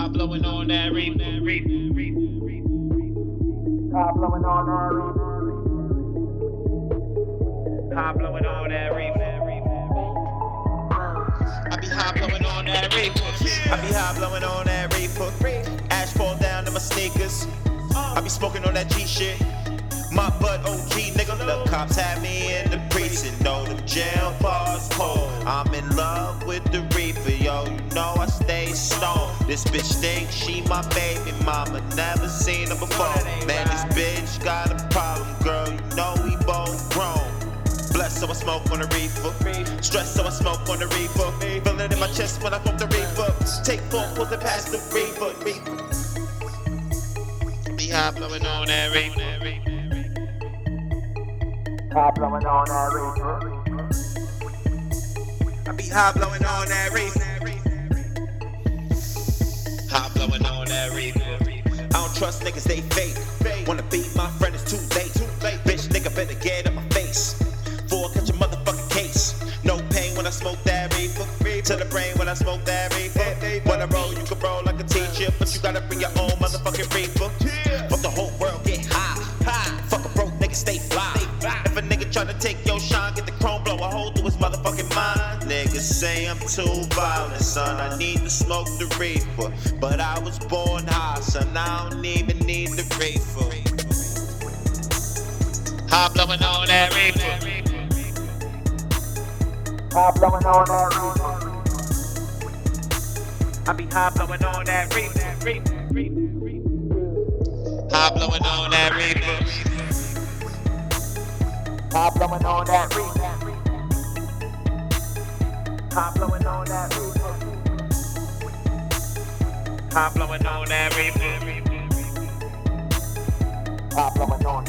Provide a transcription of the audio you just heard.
Hot blowing on that reef. Hot blowing on that reef. Hot blowing on that reef. I be hot blowing on that reef. I be hot blowing on that reefer. Ash fall down to my sneakers. I be smoking on that G shit. My butt OG nigga. The cops had me in the precinct. Know them jail bars cold. I'm in love with the reefer, yo. You know I stay stoned. This bitch think she my baby mama. Never seen her before. Man, this bitch got a problem, girl. You know we both grown. Blessed so I smoke on the reefer. Stress so I smoke on the reefer. Feel it in my chest when I smoke the reefer. Take four pulls and pass the reefer. Be high blowing on that reefer. Hot blowing on that reefer. I be high blowing on that reefer. Trust niggas, they fake. Wanna be my friend, it's too late. Too late. Bitch, nigga, better get up my face. For I catch a motherfucking case. No pain when I smoke that reefer. To the brain when I smoke that reefer. When I roll, you can roll like a teacher, but you gotta bring your own motherfucking reefer. Fuck the whole world, get high. Fuck a broke nigga, stay fly. If a nigga try to take your shine, get the chrome, Say I'm too violent, son. I need to smoke the reefer. But I was born high, son. I don't even need the reefer. High blowing on that reefer. Hot blowing on that reefer. I be high blowing on that reefer. High blowing on that reefer. Hot blowing on that reefer. High blowing on that roof. High blowing on that roof. High blowing on